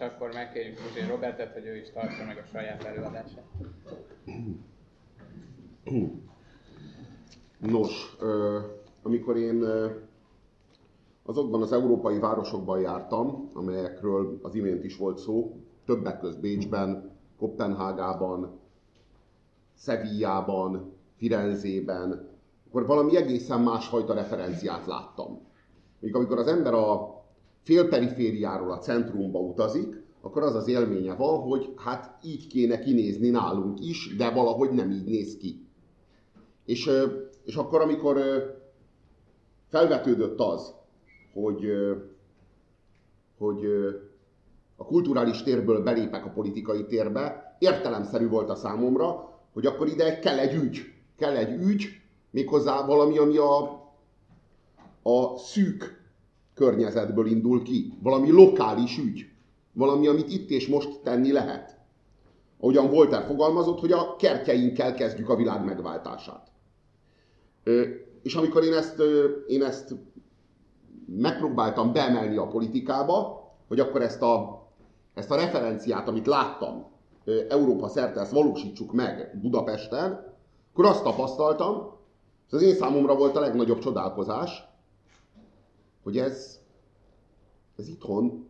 és akkor megkérjük Puzsé Robertet, hogy ő is tartsa meg a saját előadását. Nos, amikor én azokban az európai városokban jártam, amelyekről az imént is volt szó, többek között Bécsben, Kopenhágában, Szevillában, Firenzében, akkor valami egészen másfajta referenciát láttam. Még amikor az ember a félperifériáról a centrumba utazik, akkor az az élménye van, hogy hát így kéne kinézni nálunk is, de valahogy nem így néz ki. És, és akkor, amikor felvetődött az, hogy, hogy a kulturális térből belépek a politikai térbe, értelemszerű volt a számomra, hogy akkor ide kell egy ügy. Kell egy ügy, méghozzá valami, ami a, a szűk környezetből indul ki. Valami lokális ügy. Valami, amit itt és most tenni lehet. Ahogyan Voltaire fogalmazott, hogy a kertjeinkkel kezdjük a világ megváltását. És amikor én ezt, én ezt megpróbáltam beemelni a politikába, hogy akkor ezt a, ezt a referenciát, amit láttam, Európa szerte ezt valósítsuk meg Budapesten, akkor azt tapasztaltam, ez az én számomra volt a legnagyobb csodálkozás, hogy ez, ez itthon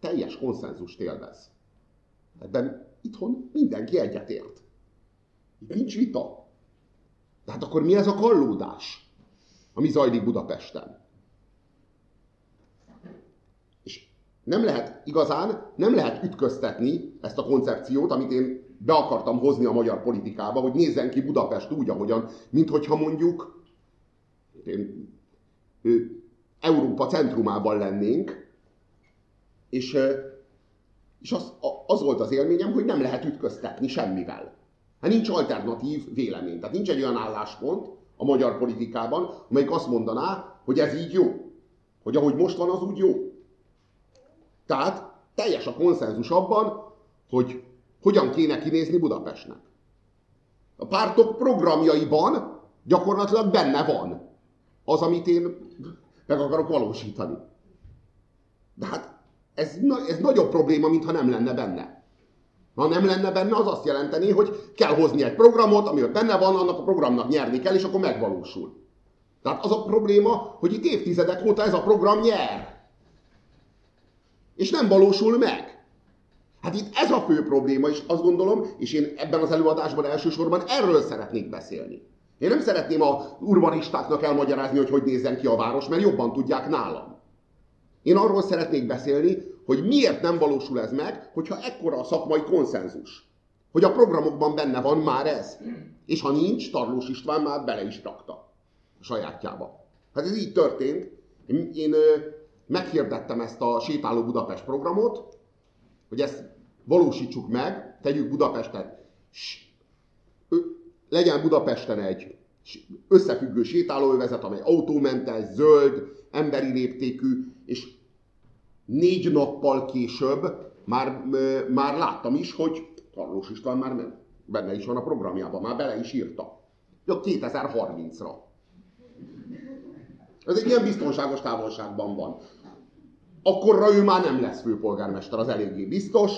teljes konszenzust élvez. Ebben itthon mindenki egyetért. Itt nincs vita. Tehát akkor mi ez a kallódás, ami zajlik Budapesten? És nem lehet igazán, nem lehet ütköztetni ezt a koncepciót, amit én be akartam hozni a magyar politikába, hogy nézzen ki Budapest úgy, ahogyan, mint hogyha mondjuk én, ő, Európa centrumában lennénk, és, és az, az volt az élményem, hogy nem lehet ütköztetni semmivel. Hát nincs alternatív vélemény. Tehát nincs egy olyan álláspont a magyar politikában, amelyik azt mondaná, hogy ez így jó. Hogy ahogy most van, az úgy jó. Tehát teljes a konszenzus abban, hogy hogyan kéne kinézni Budapestnek. A pártok programjaiban gyakorlatilag benne van az, amit én meg akarok valósítani. De hát ez, ez nagyobb probléma, mintha nem lenne benne. Ha nem lenne benne, az azt jelenteni, hogy kell hozni egy programot, ami benne van, annak a programnak nyerni kell, és akkor megvalósul. Tehát az a probléma, hogy itt évtizedek óta ez a program nyer. És nem valósul meg. Hát itt ez a fő probléma, és azt gondolom, és én ebben az előadásban elsősorban erről szeretnék beszélni. Én nem szeretném a urbanistáknak elmagyarázni, hogy hogy nézzen ki a város, mert jobban tudják nálam. Én arról szeretnék beszélni, hogy miért nem valósul ez meg, hogyha ekkora a szakmai konszenzus. Hogy a programokban benne van már ez. És ha nincs, Tarlós István már bele is rakta a sajátjába. Hát ez így történt. Én, meghirdettem ezt a Sétáló Budapest programot, hogy ezt valósítsuk meg, tegyük Budapestet, legyen Budapesten egy összefüggő sétálóövezet, amely autómentes, zöld, emberi léptékű, és négy nappal később már, már láttam is, hogy Karlós István már nem, benne is van a programjában, már bele is írta. Ja, 2030-ra. Ez egy ilyen biztonságos távolságban van. Akkorra ő már nem lesz főpolgármester, az eléggé biztos,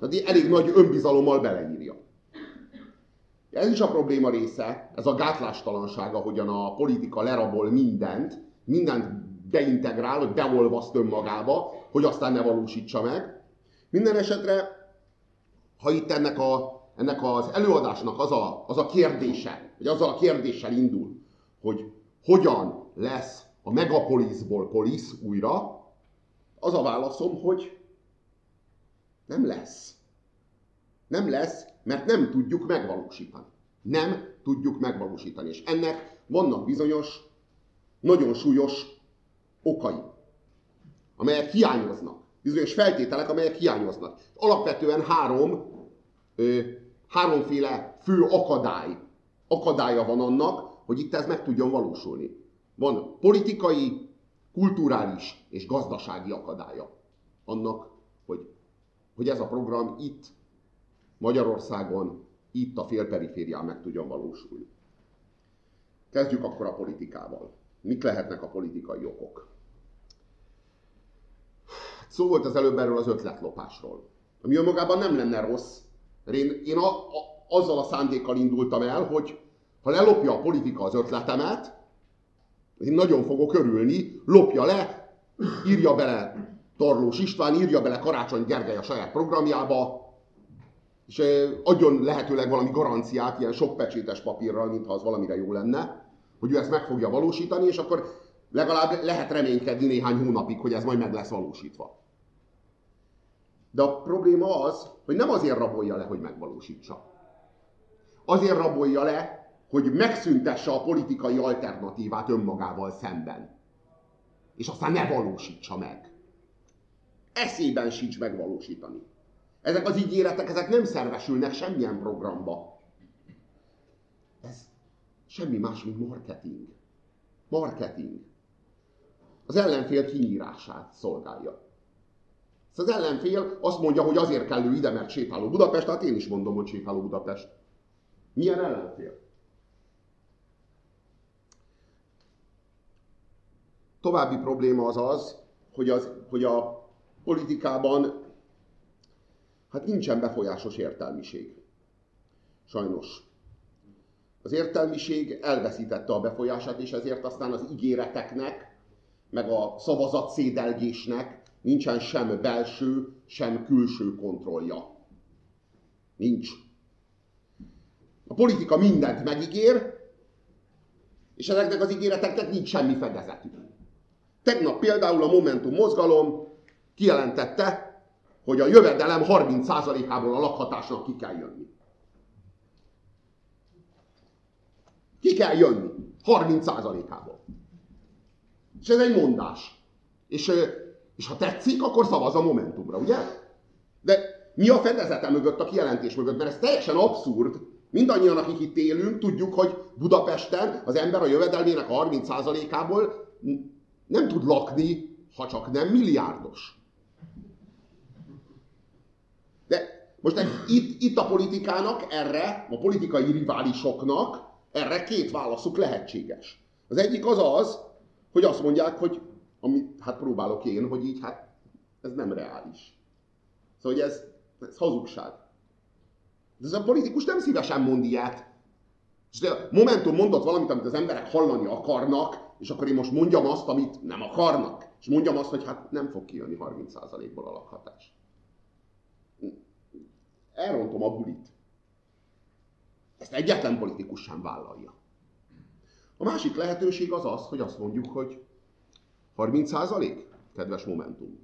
tehát elég nagy önbizalommal beleírja. Ez is a probléma része, ez a gátlástalansága, hogyan a politika lerabol mindent, mindent beintegrál, hogy beolvaszt önmagába, hogy aztán ne valósítsa meg. Minden esetre, ha itt ennek, a, ennek az előadásnak az a, az a kérdése, vagy azzal a kérdéssel indul, hogy hogyan lesz a megapolisból polisz újra, az a válaszom, hogy nem lesz. Nem lesz, mert nem tudjuk megvalósítani. Nem tudjuk megvalósítani. És ennek vannak bizonyos, nagyon súlyos okai, amelyek hiányoznak. Bizonyos feltételek, amelyek hiányoznak. Alapvetően három, ö, háromféle fő akadály, akadálya van annak, hogy itt ez meg tudjon valósulni. Van politikai, kulturális és gazdasági akadálya annak, hogy, hogy ez a program itt Magyarországon, itt a félperiférián meg tudjon valósulni. Kezdjük akkor a politikával. Mik lehetnek a politikai okok? Szó volt az előbb erről az ötletlopásról, ami önmagában nem lenne rossz. Én, én a, a, azzal a szándékkal indultam el, hogy ha lelopja a politika az ötletemet, én nagyon fogok örülni, lopja le, írja bele Tarlós István, írja bele Karácsony Gergely a saját programjába, és adjon lehetőleg valami garanciát ilyen sok pecsétes papírral, mintha az valamire jó lenne, hogy ő ezt meg fogja valósítani, és akkor legalább lehet reménykedni néhány hónapig, hogy ez majd meg lesz valósítva. De a probléma az, hogy nem azért rabolja le, hogy megvalósítsa. Azért rabolja le, hogy megszüntesse a politikai alternatívát önmagával szemben. És aztán ne valósítsa meg. Eszében sincs megvalósítani. Ezek az ígéretek, ezek nem szervesülnek semmilyen programba. Ez semmi más, mint marketing. Marketing. Az ellenfél kinyírását szolgálja. Az ellenfél azt mondja, hogy azért kell ő ide, mert sétáló Budapest, tehát én is mondom, hogy sétáló Budapest. Milyen ellenfél? További probléma az az, hogy, az, hogy a politikában hát nincsen befolyásos értelmiség. Sajnos. Az értelmiség elveszítette a befolyását, és ezért aztán az ígéreteknek, meg a szavazat szédelgésnek nincsen sem belső, sem külső kontrollja. Nincs. A politika mindent megígér, és ezeknek az ígéreteknek nincs semmi fedezetük. Tegnap például a Momentum mozgalom kijelentette, hogy a jövedelem 30%-ából a lakhatásnak ki kell jönni. Ki kell jönni. 30%-ából. És ez egy mondás. És, és ha tetszik, akkor szavaz a Momentumra, ugye? De mi a fedezete mögött, a kijelentés mögött? Mert ez teljesen abszurd. Mindannyian, akik itt élünk, tudjuk, hogy Budapesten az ember a jövedelmének 30%-ából nem tud lakni, ha csak nem milliárdos. Most itt, itt a politikának erre, a politikai riválisoknak erre két válaszuk lehetséges. Az egyik az az, hogy azt mondják, hogy amit hát próbálok én, hogy így hát ez nem reális. Szóval, hogy ez, ez hazugság. De ez a politikus nem szívesen mond ilyet. És de Momentum mondott valamit, amit az emberek hallani akarnak, és akkor én most mondjam azt, amit nem akarnak. És mondjam azt, hogy hát nem fog kijönni 30%-ból a lakhatás. Elrontom a bulit. Ezt egyetlen politikus sem vállalja. A másik lehetőség az az, hogy azt mondjuk, hogy 30%? Kedves Momentum.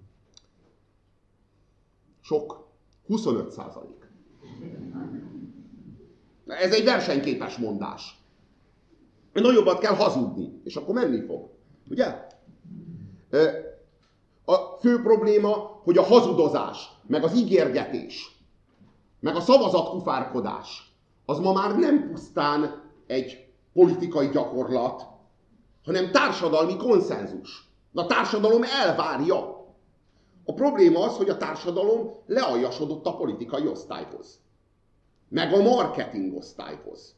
Sok. 25%. Ez egy versenyképes mondás. Nagyobbat kell hazudni, és akkor menni fog. Ugye? A fő probléma, hogy a hazudozás, meg az ígérgetés, meg a szavazatkufárkodás, az ma már nem pusztán egy politikai gyakorlat, hanem társadalmi konszenzus. A társadalom elvárja. A probléma az, hogy a társadalom lealjasodott a politikai osztályhoz. Meg a marketing osztályhoz.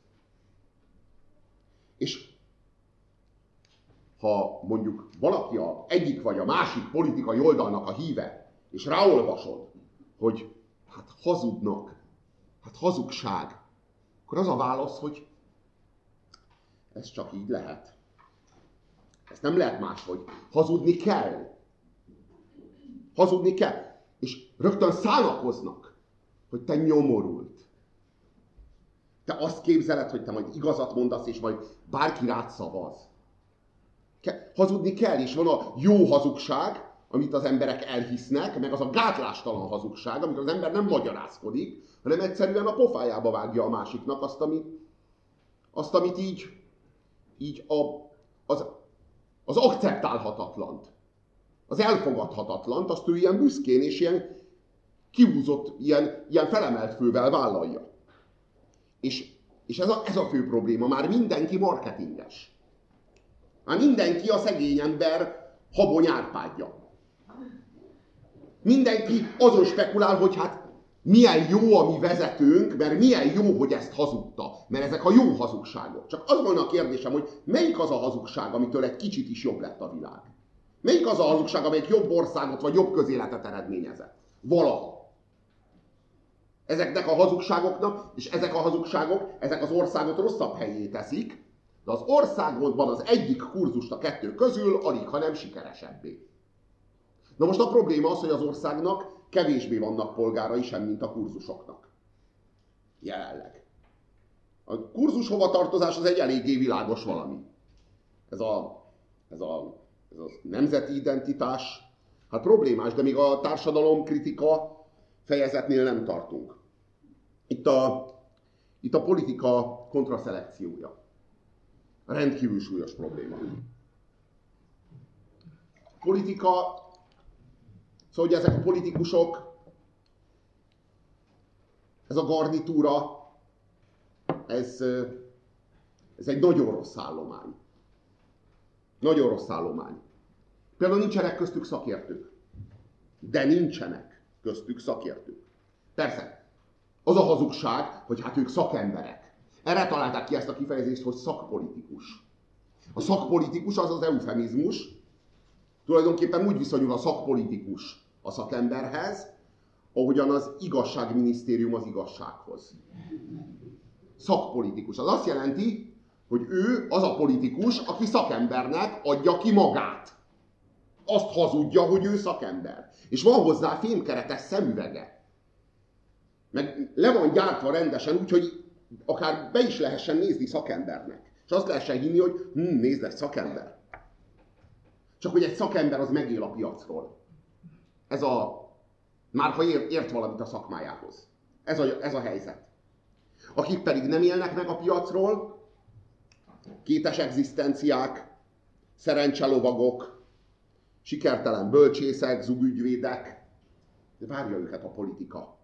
És ha mondjuk valaki a egyik vagy a másik politikai oldalnak a híve, és ráolvasod, hogy hát hazudnak, hát hazugság, akkor az a válasz, hogy ez csak így lehet. Ez nem lehet máshogy. Hazudni kell. Hazudni kell. És rögtön szánakoznak, hogy te nyomorult. Te azt képzeled, hogy te majd igazat mondasz, és majd bárki rád szavaz. Ke- hazudni kell, és van a jó hazugság, amit az emberek elhisznek, meg az a gátlástalan hazugság, amit az ember nem magyarázkodik, hanem egyszerűen a pofájába vágja a másiknak azt, amit, azt, amit így, így a, az, az akceptálhatatlant, az elfogadhatatlant, azt ő ilyen büszkén és ilyen kiúzott, ilyen, ilyen felemelt fővel vállalja. És, és ez, a, ez a fő probléma, már mindenki marketinges. Már mindenki a szegény ember habony árpádja. Mindenki azon spekulál, hogy hát milyen jó a mi vezetőnk, mert milyen jó, hogy ezt hazudta. Mert ezek a jó hazugságok. Csak az volna a kérdésem, hogy melyik az a hazugság, amitől egy kicsit is jobb lett a világ. Melyik az a hazugság, amelyik jobb országot vagy jobb közéletet eredményezett? Valaha. Ezeknek a hazugságoknak, és ezek a hazugságok, ezek az országot rosszabb helyé teszik, de az országban az egyik kurzust a kettő közül alig, ha nem sikeresebbé. Na most a probléma az, hogy az országnak kevésbé vannak polgárai sem, mint a kurzusoknak. Jelenleg. A kurzus hova tartozás az egy eléggé világos valami. Ez a, ez a, ez a nemzeti identitás, hát problémás, de még a társadalom kritika fejezetnél nem tartunk. Itt a, itt a politika kontraszelekciója. Rendkívül súlyos probléma. Politika, szóval hogy ezek a politikusok, ez a garnitúra, ez, ez egy nagyon rossz állomány. Nagyon rossz állomány. Például nincsenek köztük szakértők. De nincsenek köztük szakértők. Persze, az a hazugság, hogy hát ők szakemberek. Erre találták ki ezt a kifejezést, hogy szakpolitikus. A szakpolitikus az az eufemizmus, tulajdonképpen úgy viszonyul a szakpolitikus a szakemberhez, ahogyan az igazságminisztérium az igazsághoz. Szakpolitikus. Az azt jelenti, hogy ő az a politikus, aki szakembernek adja ki magát. Azt hazudja, hogy ő szakember. És van hozzá fémkeretes szemüvege. Meg le van gyártva rendesen, úgyhogy akár be is lehessen nézni szakembernek. És azt lehessen hinni, hogy hm, nézd, ez szakember. Csak hogy egy szakember az megél a piacról. Ez a, már ha ért, ért valamit a szakmájához. Ez a, ez a helyzet. Akik pedig nem élnek meg a piacról, kétes egzisztenciák, szerencselovagok, sikertelen bölcsészek, zugügyvédek, várja őket a politika.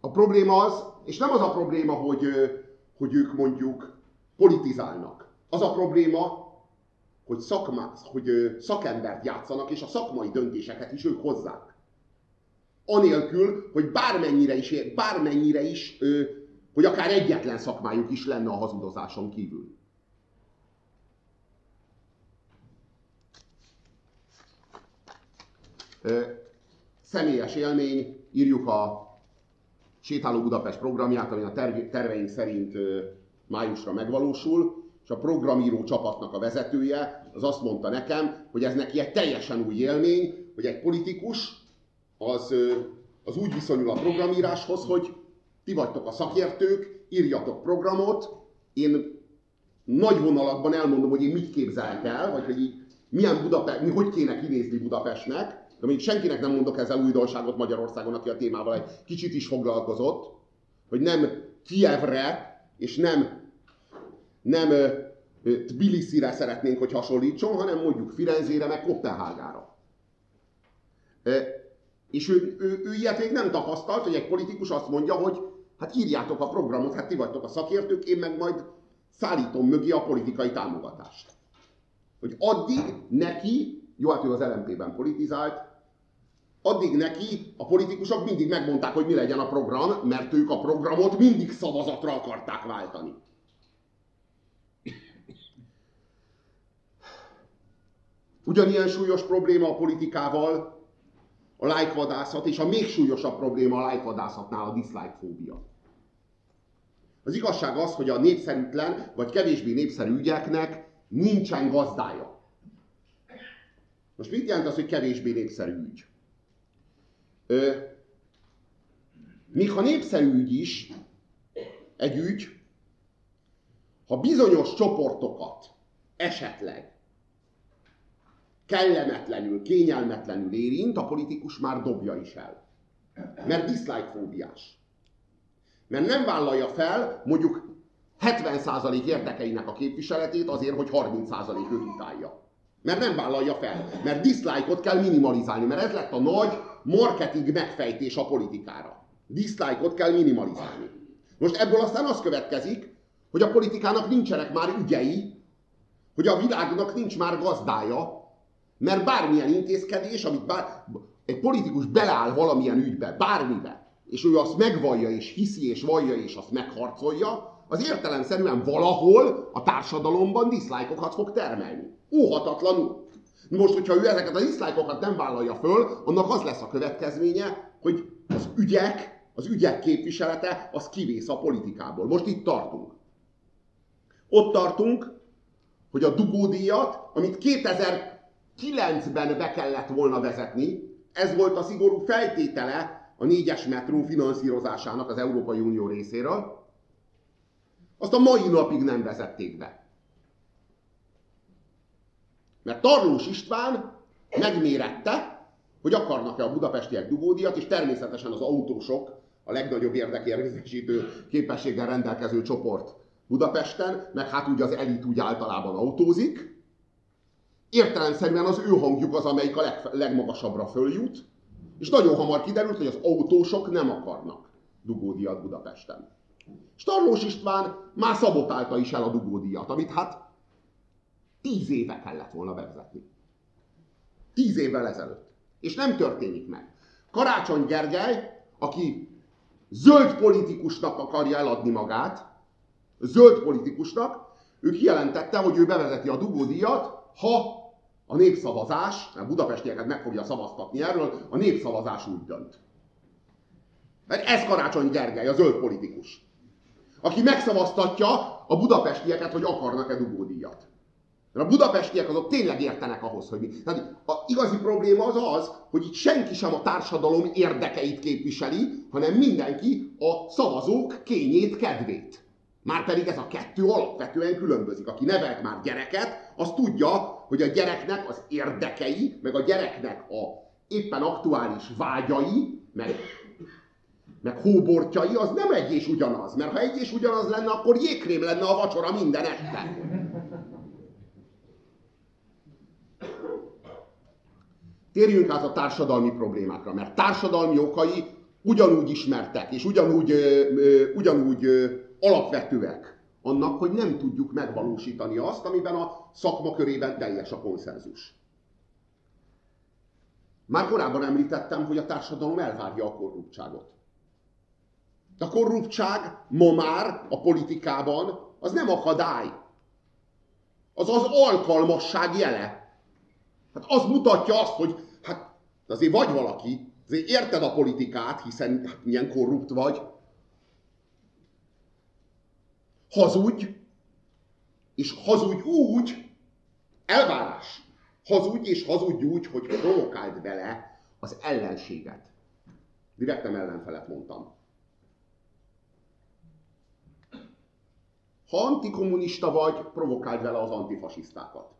A probléma az, és nem az a probléma, hogy, hogy ők mondjuk politizálnak. Az a probléma, hogy, szakmá, hogy szakembert játszanak, és a szakmai döntéseket is ők hozzák. Anélkül, hogy bármennyire is, bármennyire is, hogy akár egyetlen szakmájuk is lenne a hazudozáson kívül. Személyes élmény, írjuk a Sétáló Budapest programját, ami a terveink szerint májusra megvalósul, és a programíró csapatnak a vezetője az azt mondta nekem, hogy ez neki egy teljesen új élmény, hogy egy politikus az, az úgy viszonyul a programíráshoz, hogy ti vagytok a szakértők, írjatok programot, én nagy vonalakban elmondom, hogy én mit képzelek el, vagy hogy így milyen Budapest, mi hogy kéne kinézni Budapestnek, de még senkinek nem mondok ezzel újdonságot Magyarországon, aki a témával egy kicsit is foglalkozott, hogy nem Kievre és nem, nem Tbilisi-re szeretnénk, hogy hasonlítson, hanem mondjuk Firenzére, meg Kopenhágára. És ő, ő, ő ilyet még nem tapasztalt, hogy egy politikus azt mondja, hogy hát írjátok a programot, hát ti vagytok a szakértők, én meg majd szállítom mögé a politikai támogatást. Hogy addig neki, jó, hát ő az LMP-ben politizált, addig neki a politikusok mindig megmondták, hogy mi legyen a program, mert ők a programot mindig szavazatra akarták váltani. Ugyanilyen súlyos probléma a politikával a lájkvadászat, és a még súlyosabb probléma a lájkvadászatnál a dislike fóbia. Az igazság az, hogy a népszerűtlen, vagy kevésbé népszerű ügyeknek nincsen gazdája. Most mit jelent az, hogy kevésbé népszerű ügy? Ö, még ha népszerű ügy is, egy ügy, ha bizonyos csoportokat esetleg kellemetlenül, kényelmetlenül érint, a politikus már dobja is el. Mert dislike fóbiás. Mert nem vállalja fel mondjuk 70% érdekeinek a képviseletét azért, hogy 30% őt utálja. Mert nem vállalja fel. Mert dislike-ot kell minimalizálni, mert ez lett a nagy marketing megfejtés a politikára. Dislike-ot kell minimalizálni. Most ebből aztán az következik, hogy a politikának nincsenek már ügyei, hogy a világnak nincs már gazdája, mert bármilyen intézkedés, amit bár, egy politikus beleáll valamilyen ügybe, bármibe, és ő azt megvallja, és hiszi, és vallja, és azt megharcolja, az értelemszerűen valahol a társadalomban diszlájkokat fog termelni. Óhatatlanul. Most, hogyha ő ezeket a diszlájkokat nem vállalja föl, annak az lesz a következménye, hogy az ügyek, az ügyek képviselete, az kivész a politikából. Most itt tartunk. Ott tartunk, hogy a dugódíjat, amit 2009-ben be kellett volna vezetni, ez volt a szigorú feltétele a négyes metró finanszírozásának az Európai Unió részéről, azt a mai napig nem vezették be. Mert Tarlós István megmérette, hogy akarnak-e a budapestiek dugódiat, és természetesen az autósok, a legnagyobb érdekérvényesítő képességgel rendelkező csoport Budapesten, meg hát ugye az elit úgy általában autózik. Értelemszerűen az ő hangjuk az, amelyik a leg, legmagasabbra följut, és nagyon hamar kiderült, hogy az autósok nem akarnak dugódiat Budapesten. Starlós István már szabotálta is el a dugódiat, amit hát tíz éve kellett volna bevezetni. Tíz évvel ezelőtt. És nem történik meg. Karácsony Gergely, aki zöld politikusnak akarja eladni magát, zöld politikusnak, ő kijelentette, hogy ő bevezeti a dugódíjat, ha a népszavazás, mert budapestieket meg fogja szavaztatni erről, a népszavazás úgy dönt. Mert ez Karácsony Gergely, a zöld politikus. Aki megszavaztatja a budapestieket, hogy akarnak-e dugódíjat. Mert a budapestiek azok tényleg értenek ahhoz, hogy mi. Tehát a igazi probléma az az, hogy itt senki sem a társadalom érdekeit képviseli, hanem mindenki a szavazók kényét, kedvét. Márpedig ez a kettő alapvetően különbözik. Aki nevelt már gyereket, az tudja, hogy a gyereknek az érdekei, meg a gyereknek a éppen aktuális vágyai, meg, meg hóbortjai, az nem egy és ugyanaz. Mert ha egy és ugyanaz lenne, akkor jégkrém lenne a vacsora minden este. Térjünk át a társadalmi problémákra, mert társadalmi okai ugyanúgy ismertek, és ugyanúgy, ö, ö, ugyanúgy ö, alapvetőek annak, hogy nem tudjuk megvalósítani azt, amiben a szakma körében teljes a konszenzus. Már korábban említettem, hogy a társadalom elvárja a korruptságot. A korruptság ma már a politikában az nem akadály. Az az alkalmasság jele. Hát az mutatja azt, hogy hát azért vagy valaki, azért érted a politikát, hiszen hát milyen korrupt vagy, hazudj, és hazudj úgy, elvárás, hazudj és hazudj úgy, hogy provokáld vele az ellenséget. Direkt nem ellenfelet mondtam. Ha antikommunista vagy, provokáld vele az antifasisztákat.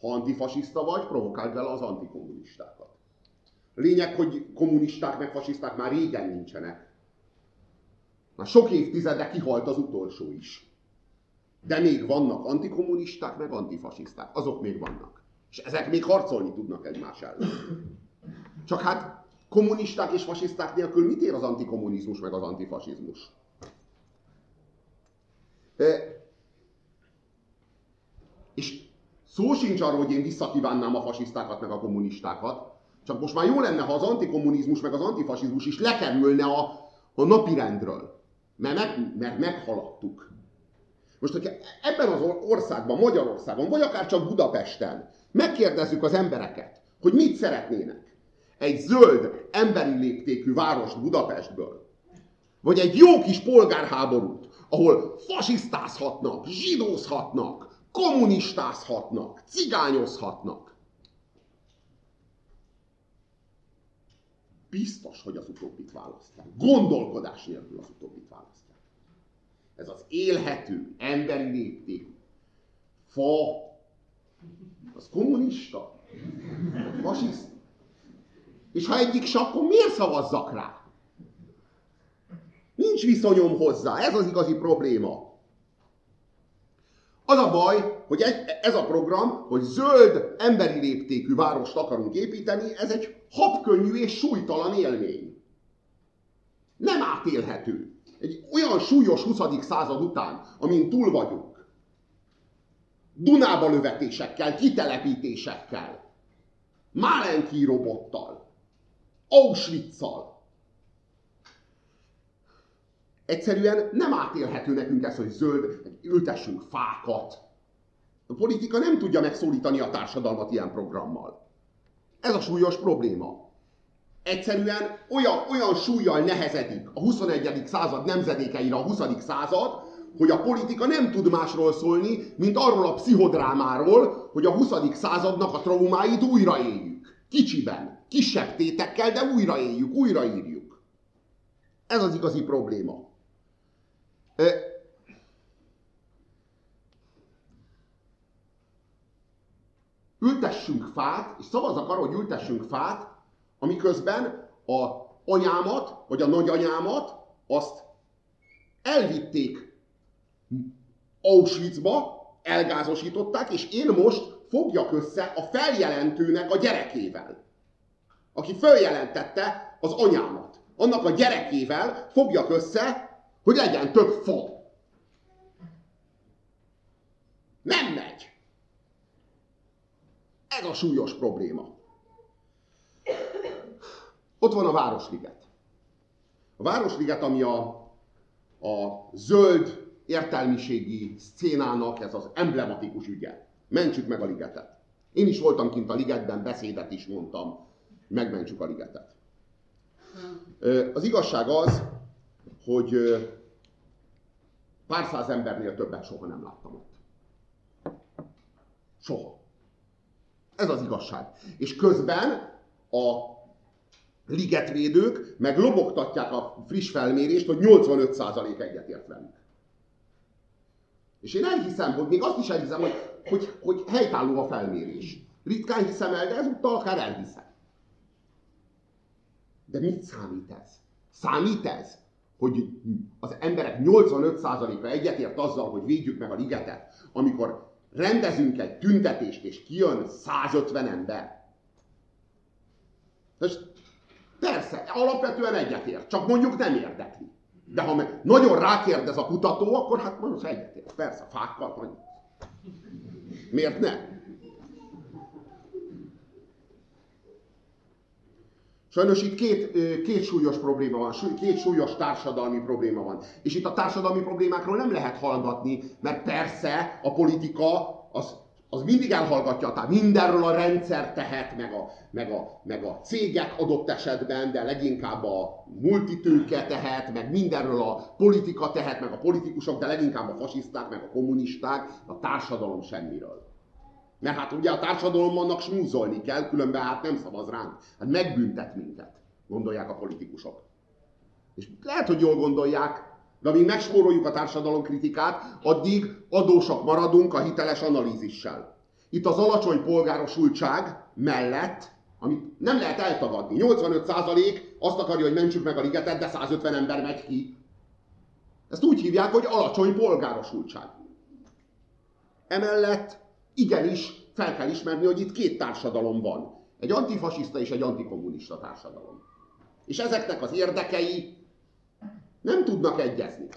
Ha antifasiszta vagy, provokáld vele az antikommunistákat. Lényeg, hogy kommunisták meg fasiszták már régen nincsenek. Már sok évtizede kihalt az utolsó is. De még vannak antikommunisták, meg antifasiszták. Azok még vannak. És ezek még harcolni tudnak egymás ellen. Csak hát kommunisták és fasiszták nélkül mit ér az antikommunizmus meg az antifasizmus? E, és szó sincs arról, hogy én visszakívánnám a fasisztákat meg a kommunistákat, csak most már jó lenne, ha az antikommunizmus meg az antifasizmus is lekerülne a, a napirendről. Mert, meg, mert meghaladtuk. Most, hogyha ebben az országban, Magyarországon, vagy akár csak Budapesten megkérdezzük az embereket, hogy mit szeretnének, egy zöld, emberi léptékű város Budapestből, vagy egy jó kis polgárháborút, ahol fasisztázhatnak, zsidózhatnak, kommunistázhatnak, cigányozhatnak. Biztos, hogy az utóbbit választják. Gondolkodás nélkül az utóbbit választják. Ez az élhető, emberi léptékű fa, az kommunista, fasiszta. És ha egyik se, akkor miért szavazzak rá? Nincs viszonyom hozzá, ez az igazi probléma. Az a baj, hogy ez a program, hogy zöld, emberi léptékű várost akarunk építeni, ez egy habkönnyű és súlytalan élmény. Nem átélhető. Egy olyan súlyos 20. század után, amin túl vagyunk, Dunába lövetésekkel, kitelepítésekkel, Málenki robottal, Auschwitz-szal, Egyszerűen nem átélhető nekünk ez, hogy zöld, ültessünk fákat. A politika nem tudja megszólítani a társadalmat ilyen programmal. Ez a súlyos probléma. Egyszerűen olyan, olyan súlyjal nehezedik a 21. század nemzedékeire a 20. század, hogy a politika nem tud másról szólni, mint arról a pszichodrámáról, hogy a 20. századnak a traumáit újraéljük. Kicsiben, kisebb tétekkel, de újraéljük, újraírjuk. Ez az igazi probléma. Ültessünk fát, és szavazak arra, hogy ültessünk fát, amiközben a anyámat, vagy a nagyanyámat, azt elvitték Auschwitzba, elgázosították, és én most fogjak össze a feljelentőnek a gyerekével, aki feljelentette az anyámat. Annak a gyerekével fogjak össze, hogy legyen több fa. Nem megy. Ez a súlyos probléma. Ott van a Városliget. A Városliget, ami a, a zöld értelmiségi szcénának ez az emblematikus ügye. Mentsük meg a ligetet. Én is voltam kint a ligetben, beszédet is mondtam. Megmentsük a ligetet. Az igazság az, hogy pár száz embernél többet soha nem láttam ott. Soha. Ez az igazság. És közben a ligetvédők meg lobogtatják a friss felmérést, hogy 85% egyetért velük. És én elhiszem, hogy még azt is elhiszem, hogy, hogy, hogy helytálló a felmérés. Ritkán hiszem el, de ezúttal akár elhiszem. De mit számít ez? Számít ez, hogy az emberek 85%-a egyetért azzal, hogy védjük meg a ligetet, amikor rendezünk egy tüntetést, és kijön 150 ember. Most persze, alapvetően egyetért, csak mondjuk nem érdekli. De ha nagyon rákérdez a kutató, akkor hát most egyetért. Persze, fákkal van. Miért ne? Sajnos itt két, két súlyos probléma van, két súlyos társadalmi probléma van. És itt a társadalmi problémákról nem lehet hallgatni, mert persze a politika az az mindig elhallgatja, tehát mindenről a rendszer tehet, meg a, meg, a, meg a cégek adott esetben, de leginkább a multitőke tehet, meg mindenről a politika tehet, meg a politikusok, de leginkább a fasiszták, meg a kommunisták, a társadalom semmiről. Mert hát ugye a társadalomnak smúzolni kell, különben hát nem szavaz ránk. Hát megbüntet minket, gondolják a politikusok. És lehet, hogy jól gondolják, de amíg megspóroljuk a társadalom kritikát, addig adósak maradunk a hiteles analízissel. Itt az alacsony polgárosultság mellett, amit nem lehet eltagadni. 85% azt akarja, hogy mentsük meg a ligetet, de 150 ember megy ki. Ezt úgy hívják, hogy alacsony polgárosultság. Emellett igenis fel kell ismerni, hogy itt két társadalom van. Egy antifasiszta és egy antikommunista társadalom. És ezeknek az érdekei nem tudnak egyezni.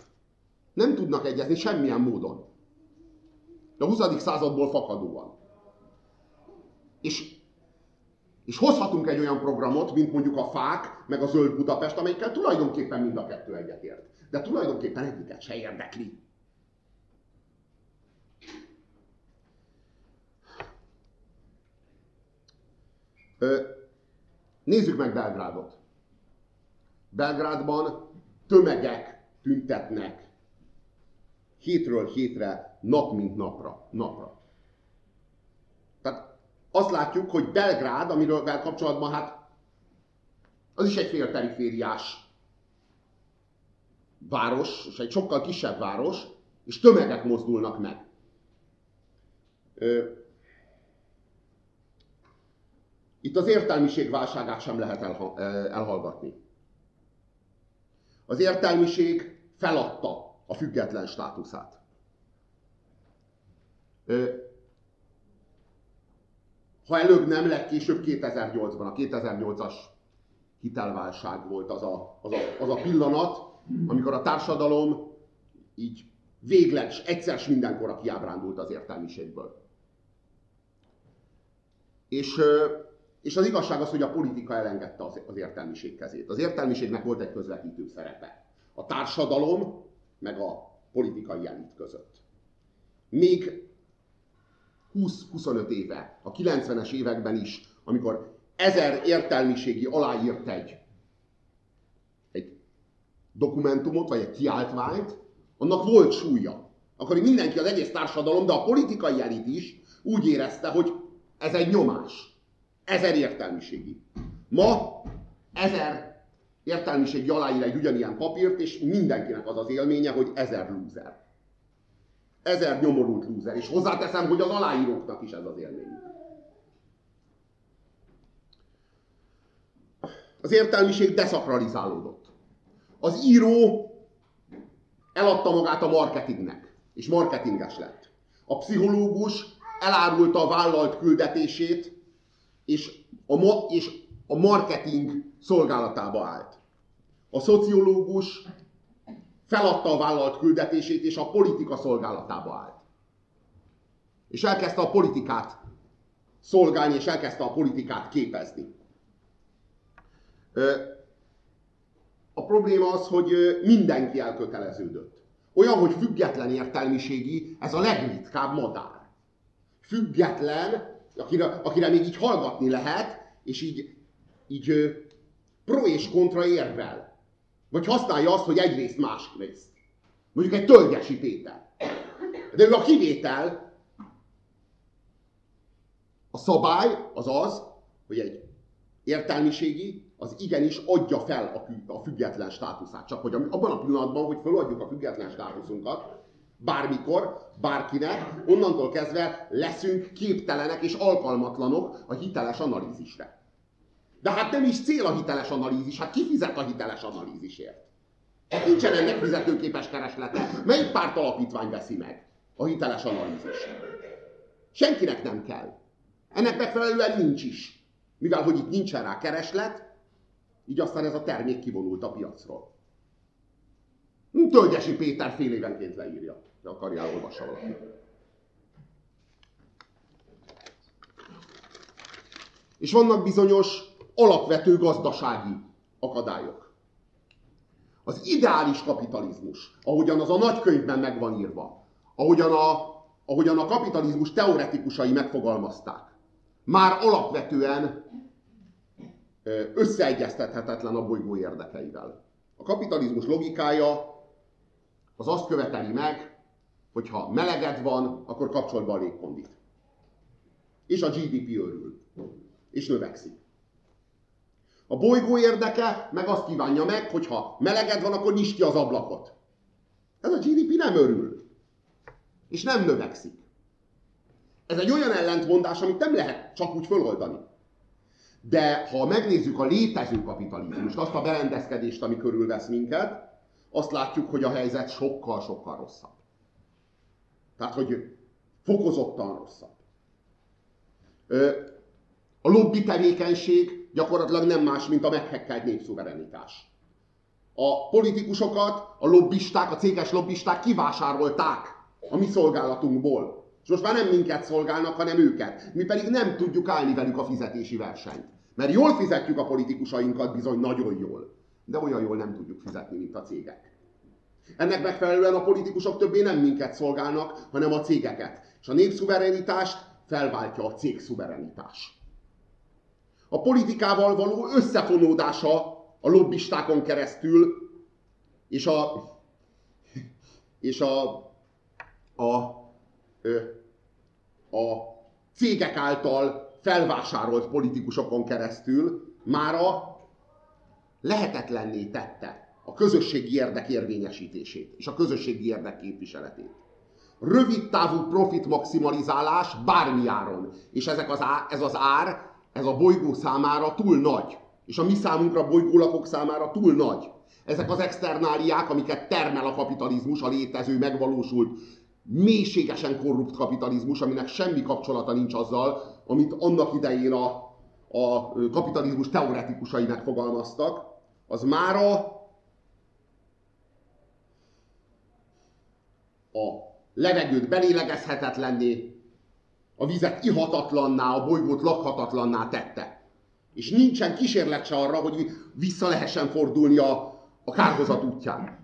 Nem tudnak egyezni semmilyen módon. A 20. századból fakadóan. És, és hozhatunk egy olyan programot, mint mondjuk a fák, meg a zöld Budapest, amelyikkel tulajdonképpen mind a kettő egyetért. De tulajdonképpen egyiket se érdekli. Nézzük meg Belgrádot. Belgrádban tömegek tüntetnek hétről hétre, nap mint napra. napra. Tehát azt látjuk, hogy Belgrád, amiről kapcsolatban hát az is egy félperifériás város, és egy sokkal kisebb város, és tömegek mozdulnak meg. Itt az értelmiség válságát sem lehet elhallgatni. Az értelmiség feladta a független státuszát. Ha előbb nem, legkésőbb 2008-ban, a 2008-as hitelválság volt az a, az, a, az a pillanat, amikor a társadalom így végleges, egyszer mindenkorra kiábrándult az értelmiségből. És és az igazság az, hogy a politika elengedte az, az értelmiség kezét. Az értelmiségnek volt egy közvetítő szerepe. a társadalom meg a politikai elit között. Még 20-25 éve, a 90-es években is, amikor ezer értelmiségi aláírt egy, egy dokumentumot, vagy egy kiáltványt, annak volt súlya. Akkor mindenki, az egész társadalom, de a politikai elit is úgy érezte, hogy ez egy nyomás. Ezer értelmiségi. Ma ezer értelmiségi aláír egy ugyanilyen papírt, és mindenkinek az az élménye, hogy ezer lúzer. Ezer nyomorult lúzer. És hozzáteszem, hogy az aláíróknak is ez az élmény. Az értelmiség deszakralizálódott. Az író eladta magát a marketingnek, és marketinges lett. A pszichológus elárulta a vállalt küldetését, és a, ma- és a marketing szolgálatába állt. A szociológus feladta a vállalt küldetését, és a politika szolgálatába állt. És elkezdte a politikát szolgálni, és elkezdte a politikát képezni. A probléma az, hogy mindenki elköteleződött. Olyan, hogy független értelmiségi, ez a legritkább madár. Független, akire, akire még így hallgatni lehet, és így, így pro és kontra érvel. Vagy használja azt, hogy egyrészt másrészt. Mondjuk egy tölgyesi Péter. De ő a kivétel. A szabály az az, hogy egy értelmiségi az igenis adja fel a, független státuszát. Csak hogy abban a pillanatban, hogy feladjuk a független státuszunkat, bármikor, bárkinek, onnantól kezdve leszünk képtelenek és alkalmatlanok a hiteles analízisre. De hát nem is cél a hiteles analízis, hát ki fizet a hiteles analízisért? Nincsen ennek fizetőképes kereslete. Melyik párt alapítvány veszi meg a hiteles analízis? Senkinek nem kell. Ennek megfelelően nincs is. Mivel, hogy itt nincsen rá kereslet, így aztán ez a termék kivonult a piacról. Tölgyesi Péter fél évenként leírja. De akarja olvassa valaki. És vannak bizonyos alapvető gazdasági akadályok. Az ideális kapitalizmus, ahogyan az a nagykönyvben meg van írva, ahogyan a, ahogyan a kapitalizmus teoretikusai megfogalmazták, már alapvetően összeegyeztethetetlen a bolygó érdekeivel. A kapitalizmus logikája az azt követeli meg, hogy ha meleged van, akkor kapcsold be a légkondit. És a GDP örül. És növekszik. A bolygó érdeke meg azt kívánja meg, hogy ha meleged van, akkor nyisd ki az ablakot. Ez a GDP nem örül. És nem növekszik. Ez egy olyan ellentmondás, amit nem lehet csak úgy föloldani. De ha megnézzük a létező kapitalizmust, azt a berendezkedést, ami körülvesz minket, azt látjuk, hogy a helyzet sokkal-sokkal rosszabb. Tehát, hogy fokozottan rosszabb. A lobby tevékenység gyakorlatilag nem más, mint a meghekkelt népszuverenitás. A politikusokat, a lobbisták, a céges lobbisták kivásárolták a mi szolgálatunkból. És most már nem minket szolgálnak, hanem őket. Mi pedig nem tudjuk állni velük a fizetési versenyt. Mert jól fizetjük a politikusainkat, bizony nagyon jól. De olyan jól nem tudjuk fizetni, mint a cégek. Ennek megfelelően a politikusok többé nem minket szolgálnak, hanem a cégeket. És a népszuverenitást felváltja a cégszuverenitás. A politikával való összefonódása a lobbistákon keresztül, és a, és a, a, a cégek által felvásárolt politikusokon keresztül mára lehetetlenné tette a közösségi érdek érvényesítését és a közösségi érdek képviseletét. Rövid távú profit maximalizálás bármi áron. És ezek az ár, ez az ár, ez a bolygó számára túl nagy. És a mi számunkra, bolygólakok számára túl nagy. Ezek az externáliák, amiket termel a kapitalizmus, a létező, megvalósult, mélységesen korrupt kapitalizmus, aminek semmi kapcsolata nincs azzal, amit annak idején a, a kapitalizmus teoretikusai megfogalmaztak, az mára a levegőt belélegezhetetlenné, a vizet ihatatlanná, a bolygót lakhatatlanná tette. És nincsen kísérlet se arra, hogy vissza lehessen fordulni a, a kárhozat útján.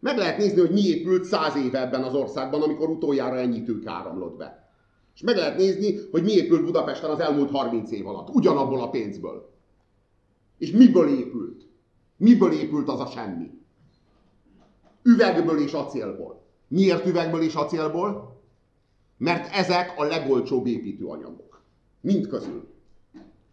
Meg lehet nézni, hogy mi épült száz éve ebben az országban, amikor utoljára ennyi tők áramlott be. És meg lehet nézni, hogy mi épült Budapesten az elmúlt 30 év alatt, ugyanabból a pénzből. És miből épült? Miből épült az a semmi? Üvegből és acélból. Miért üvegből és acélból? Mert ezek a legolcsóbb építőanyagok. Mind közül.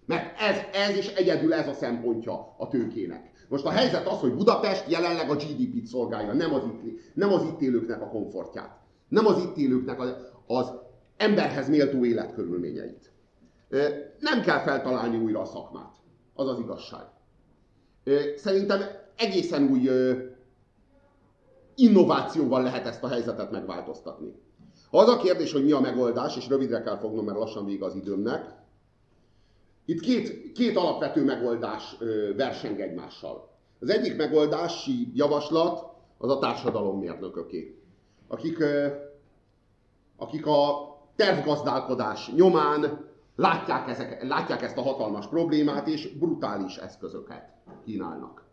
Mert ez, ez is egyedül ez a szempontja a tőkének. Most a helyzet az, hogy Budapest jelenleg a GDP-t szolgálja, nem az, itt, nem az itt élőknek a komfortját. Nem az itt élőknek az, az emberhez méltó életkörülményeit. Nem kell feltalálni újra a szakmát. Az az igazság. Szerintem egészen új innovációval lehet ezt a helyzetet megváltoztatni. Az a kérdés, hogy mi a megoldás, és rövidre kell fognom, mert lassan vége az időmnek, itt két, két alapvető megoldás verseng egymással. Az egyik megoldási javaslat az a társadalommérnököké, akik, akik a tervgazdálkodás nyomán látják, ezek, látják ezt a hatalmas problémát, és brutális eszközöket kínálnak.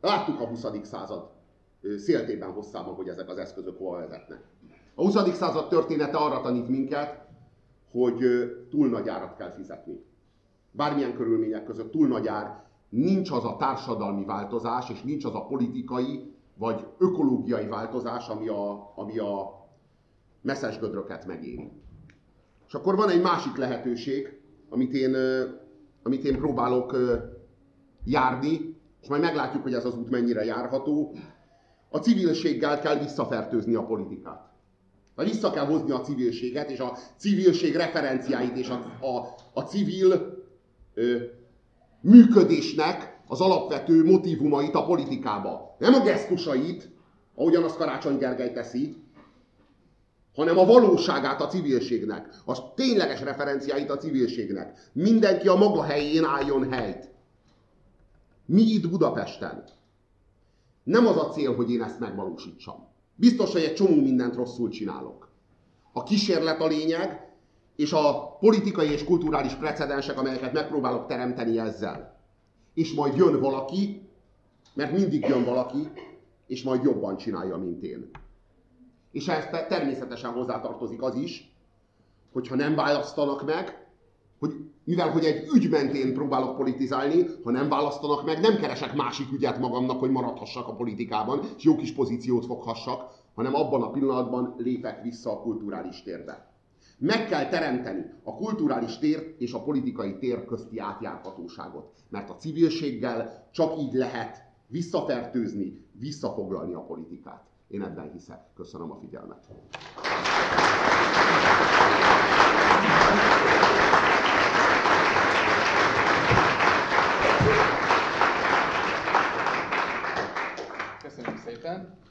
Láttuk a 20. század széltében hosszában, hogy ezek az eszközök hova vezetnek. A 20. század története arra tanít minket, hogy túl nagy árat kell fizetni. Bármilyen körülmények között túl nagy ár, nincs az a társadalmi változás, és nincs az a politikai vagy ökológiai változás, ami a, ami a messzes gödröket megéri. És akkor van egy másik lehetőség, amit én, amit én próbálok járni, és majd meglátjuk, hogy ez az út mennyire járható. A civilséggel kell visszafertőzni a politikát. Vagy vissza kell hozni a civilséget, és a civilség referenciáit, és a, a, a civil ö, működésnek az alapvető motivumait a politikába. Nem a gesztusait, ahogyan azt Karácsony Gergely teszi, hanem a valóságát a civilségnek, a tényleges referenciáit a civilségnek. Mindenki a maga helyén álljon helyt. Mi itt Budapesten. Nem az a cél, hogy én ezt megvalósítsam. Biztos, hogy egy csomó mindent rosszul csinálok. A kísérlet a lényeg, és a politikai és kulturális precedensek, amelyeket megpróbálok teremteni ezzel. És majd jön valaki, mert mindig jön valaki, és majd jobban csinálja, mint én. És ehhez természetesen hozzátartozik az is, hogyha nem választanak meg, hogy mivel hogy egy ügy mentén próbálok politizálni, ha nem választanak meg, nem keresek másik ügyet magamnak, hogy maradhassak a politikában, és jó kis pozíciót foghassak, hanem abban a pillanatban lépek vissza a kulturális térbe. Meg kell teremteni a kulturális tér és a politikai tér közti átjárhatóságot, mert a civilséggel csak így lehet visszafertőzni, visszafoglalni a politikát. Én ebben hiszek. Köszönöm a figyelmet. Köszönöm szépen.